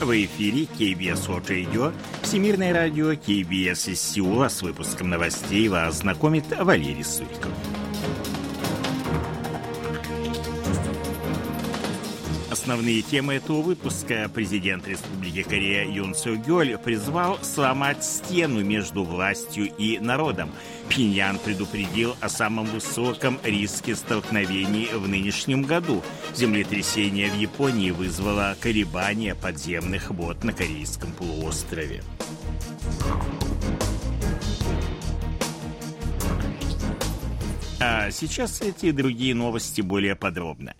В эфире KBS World Radio, Всемирное радио KBS из Сеула. С выпуском новостей вас знакомит Валерий Суриков. Основные темы этого выпуска. Президент Республики Корея Юн Сё Гёль призвал сломать стену между властью и народом. Пиньян предупредил о самом высоком риске столкновений в нынешнем году. Землетрясение в Японии вызвало колебания подземных вод на Корейском полуострове. А сейчас эти и другие новости более подробно.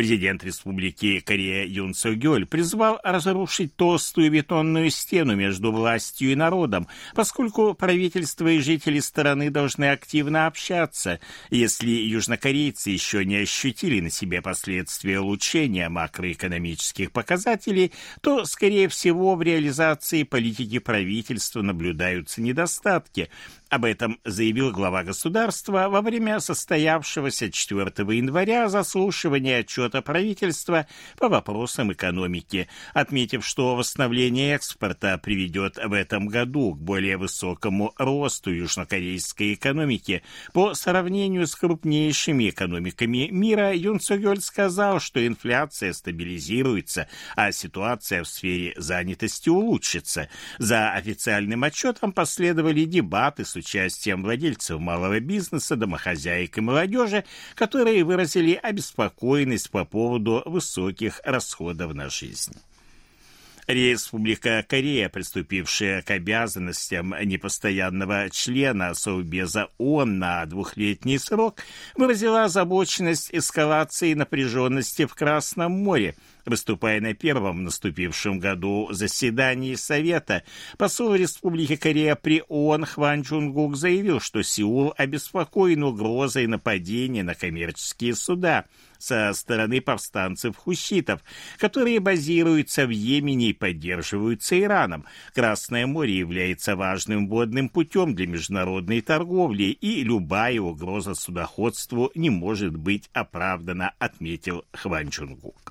Президент Республики Корея Юн Сё Гёль призвал разрушить толстую бетонную стену между властью и народом, поскольку правительство и жители страны должны активно общаться. Если южнокорейцы еще не ощутили на себе последствия улучшения макроэкономических показателей, то, скорее всего, в реализации политики правительства наблюдаются недостатки, об этом заявил глава государства во время состоявшегося 4 января заслушивания отчета правительства по вопросам экономики, отметив, что восстановление экспорта приведет в этом году к более высокому росту южнокорейской экономики. По сравнению с крупнейшими экономиками мира, Юн Цогёль сказал, что инфляция стабилизируется, а ситуация в сфере занятости улучшится. За официальным отчетом последовали дебаты с участием владельцев малого бизнеса, домохозяек и молодежи, которые выразили обеспокоенность по поводу высоких расходов на жизнь. Республика Корея, приступившая к обязанностям непостоянного члена Совбеза ООН на двухлетний срок, выразила озабоченность эскалации напряженности в Красном море – Выступая на первом наступившем году заседании Совета, посол Республики Корея при ООН Хван Чунгук заявил, что Сеул обеспокоен угрозой нападения на коммерческие суда со стороны повстанцев-хуситов, которые базируются в Йемене и поддерживаются Ираном. Красное море является важным водным путем для международной торговли, и любая угроза судоходству не может быть оправдана, отметил Хван Чунгук.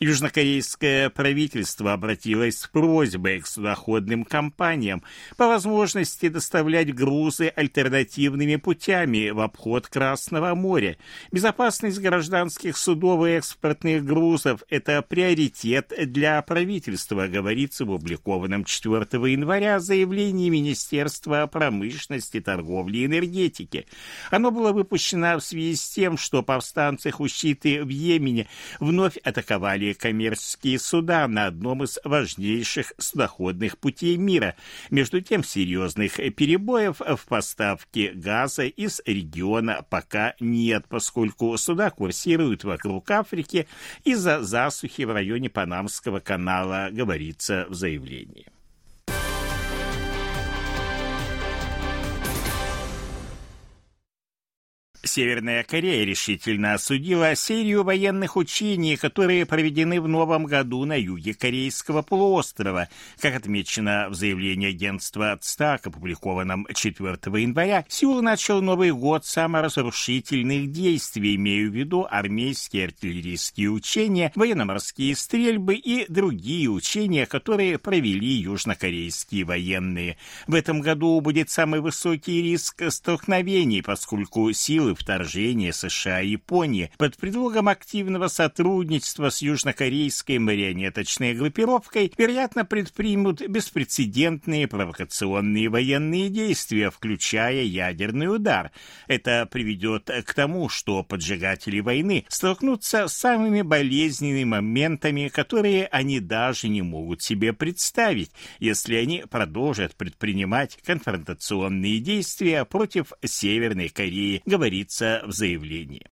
Южнокорейское правительство обратилось с просьбой к судоходным компаниям по возможности доставлять грузы альтернативными путями в обход Красного моря. Безопасность гражданских судов и экспортных грузов – это приоритет для правительства, говорится в опубликованном 4 января заявлении Министерства промышленности, торговли и энергетики. Оно было выпущено в связи с тем, что повстанцы-хуситы в Йемене вновь атаковали коммерческие суда на одном из важнейших судоходных путей мира. Между тем, серьезных перебоев в поставке газа из региона пока нет, поскольку суда курсируют вокруг Африки из-за засухи в районе Панамского канала, говорится в заявлении. Северная Корея решительно осудила серию военных учений, которые проведены в новом году на юге Корейского полуострова. Как отмечено в заявлении агентства ЦТАК, опубликованном 4 января, Сеул начал Новый год саморазрушительных действий, имея в виду армейские артиллерийские учения, военно-морские стрельбы и другие учения, которые провели южнокорейские военные. В этом году будет самый высокий риск столкновений, поскольку силы вторжения США и Японии под предлогом активного сотрудничества с южнокорейской марионеточной группировкой, вероятно, предпримут беспрецедентные провокационные военные действия, включая ядерный удар. Это приведет к тому, что поджигатели войны столкнутся с самыми болезненными моментами, которые они даже не могут себе представить, если они продолжат предпринимать конфронтационные действия против Северной Кореи, говорит говорится в заявлении.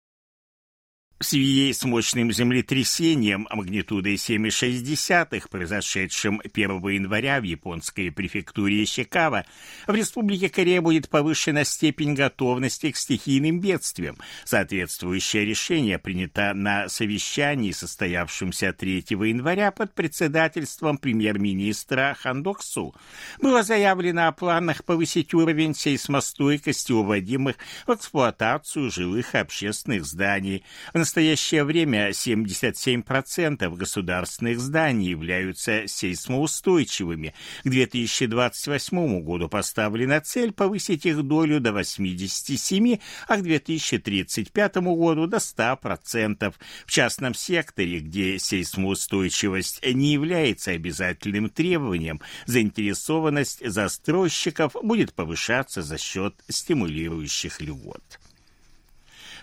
В связи с мощным землетрясением магнитудой 7,6, произошедшим 1 января в японской префектуре Ищикава, в Республике Корея будет повышена степень готовности к стихийным бедствиям. Соответствующее решение принято на совещании, состоявшемся 3 января под председательством премьер-министра Хандоксу. Было заявлено о планах повысить уровень сейсмостойкости уводимых в эксплуатацию жилых и общественных зданий. В настоящее время 77% государственных зданий являются сейсмоустойчивыми. К 2028 году поставлена цель повысить их долю до 87, а к 2035 году до 100%. В частном секторе, где сейсмоустойчивость не является обязательным требованием, заинтересованность застройщиков будет повышаться за счет стимулирующих льгот.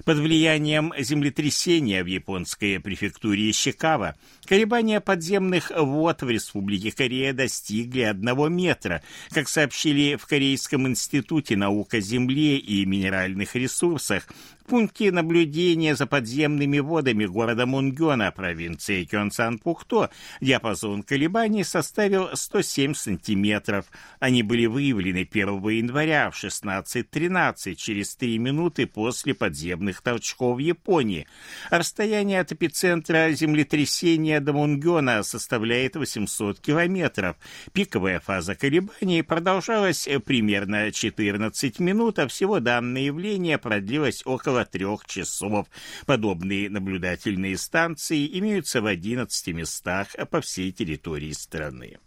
Под влиянием землетрясения в японской префектуре Ищикава колебания подземных вод в Республике Корея достигли одного метра. Как сообщили в Корейском институте наук о земле и минеральных ресурсах, пункте наблюдения за подземными водами города Мунгёна, провинции Кёнсан-Пухто, диапазон колебаний составил 107 сантиметров. Они были выявлены 1 января в 16.13, через 3 минуты после подземных толчков в Японии. Расстояние от эпицентра землетрясения до Мунгёна составляет 800 километров. Пиковая фаза колебаний продолжалась примерно 14 минут, а всего данное явление продлилось около около трех часов. Подобные наблюдательные станции имеются в 11 местах по всей территории страны.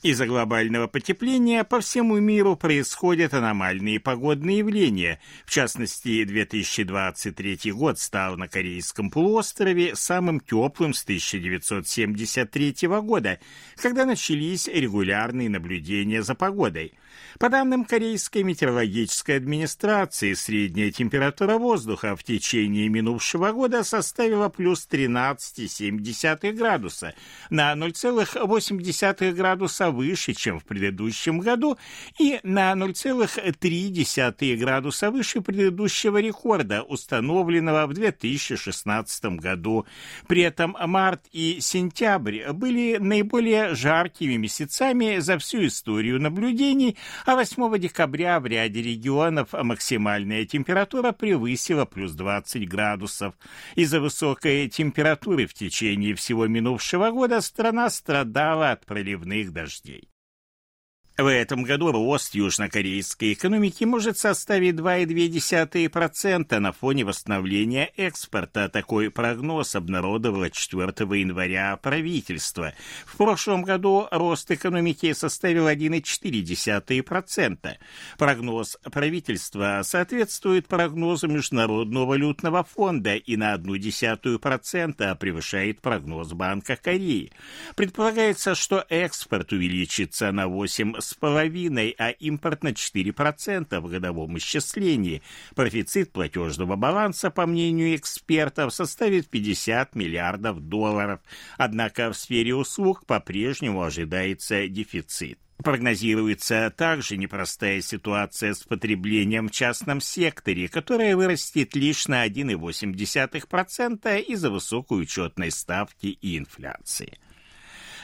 Из-за глобального потепления по всему миру происходят аномальные погодные явления. В частности, 2023 год стал на Корейском полуострове самым теплым с 1973 года, когда начались регулярные наблюдения за погодой. По данным Корейской метеорологической администрации, средняя температура воздуха в течение минувшего года составила плюс 13,7 градуса на 0,8 градуса выше, чем в предыдущем году, и на 0,3 градуса выше предыдущего рекорда, установленного в 2016 году. При этом март и сентябрь были наиболее жаркими месяцами за всю историю наблюдений, а 8 декабря в ряде регионов максимальная температура превысила плюс 20 градусов. Из-за высокой температуры в течение всего минувшего года страна страдала от проливных дождей. В этом году рост южнокорейской экономики может составить 2,2% на фоне восстановления экспорта. Такой прогноз обнародовало 4 января правительство. В прошлом году рост экономики составил 1,4%. Прогноз правительства соответствует прогнозу Международного валютного фонда и на 0,1% превышает прогноз Банка Кореи. Предполагается, что экспорт увеличится на 8 с половиной, а импорт на 4% в годовом исчислении. Профицит платежного баланса, по мнению экспертов, составит 50 миллиардов долларов. Однако в сфере услуг по-прежнему ожидается дефицит. Прогнозируется также непростая ситуация с потреблением в частном секторе, которая вырастет лишь на 1,8% из-за высокой учетной ставки и инфляции.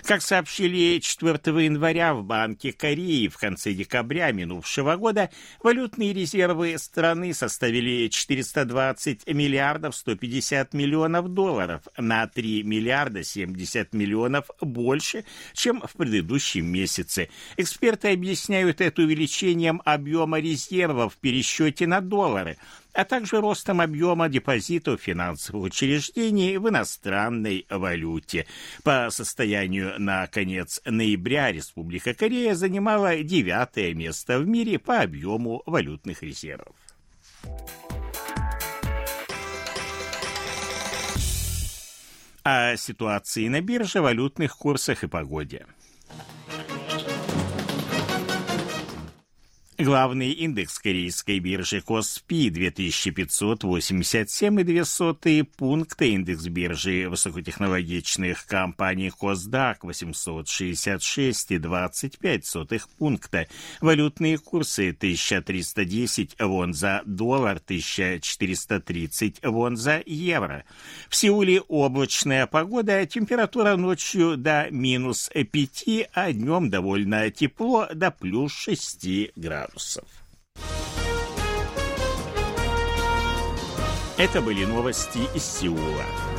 Как сообщили 4 января в Банке Кореи в конце декабря минувшего года, валютные резервы страны составили 420 миллиардов 150 миллионов долларов, на 3 миллиарда 70 миллионов больше, чем в предыдущем месяце. Эксперты объясняют это увеличением объема резервов в пересчете на доллары – а также ростом объема депозитов финансовых учреждений в иностранной валюте. По состоянию на конец ноября Республика Корея занимала девятое место в мире по объему валютных резервов. О ситуации на бирже, валютных курсах и погоде. Главный индекс корейской биржи Коспи 2587,2 пункта, индекс биржи высокотехнологичных компаний Косдак 866,25 пункта, валютные курсы 1310 вон за доллар, 1430 вон за евро. В Сеуле облачная погода, температура ночью до минус 5, а днем довольно тепло до плюс 6 градусов градусов. Это были новости из Сеула.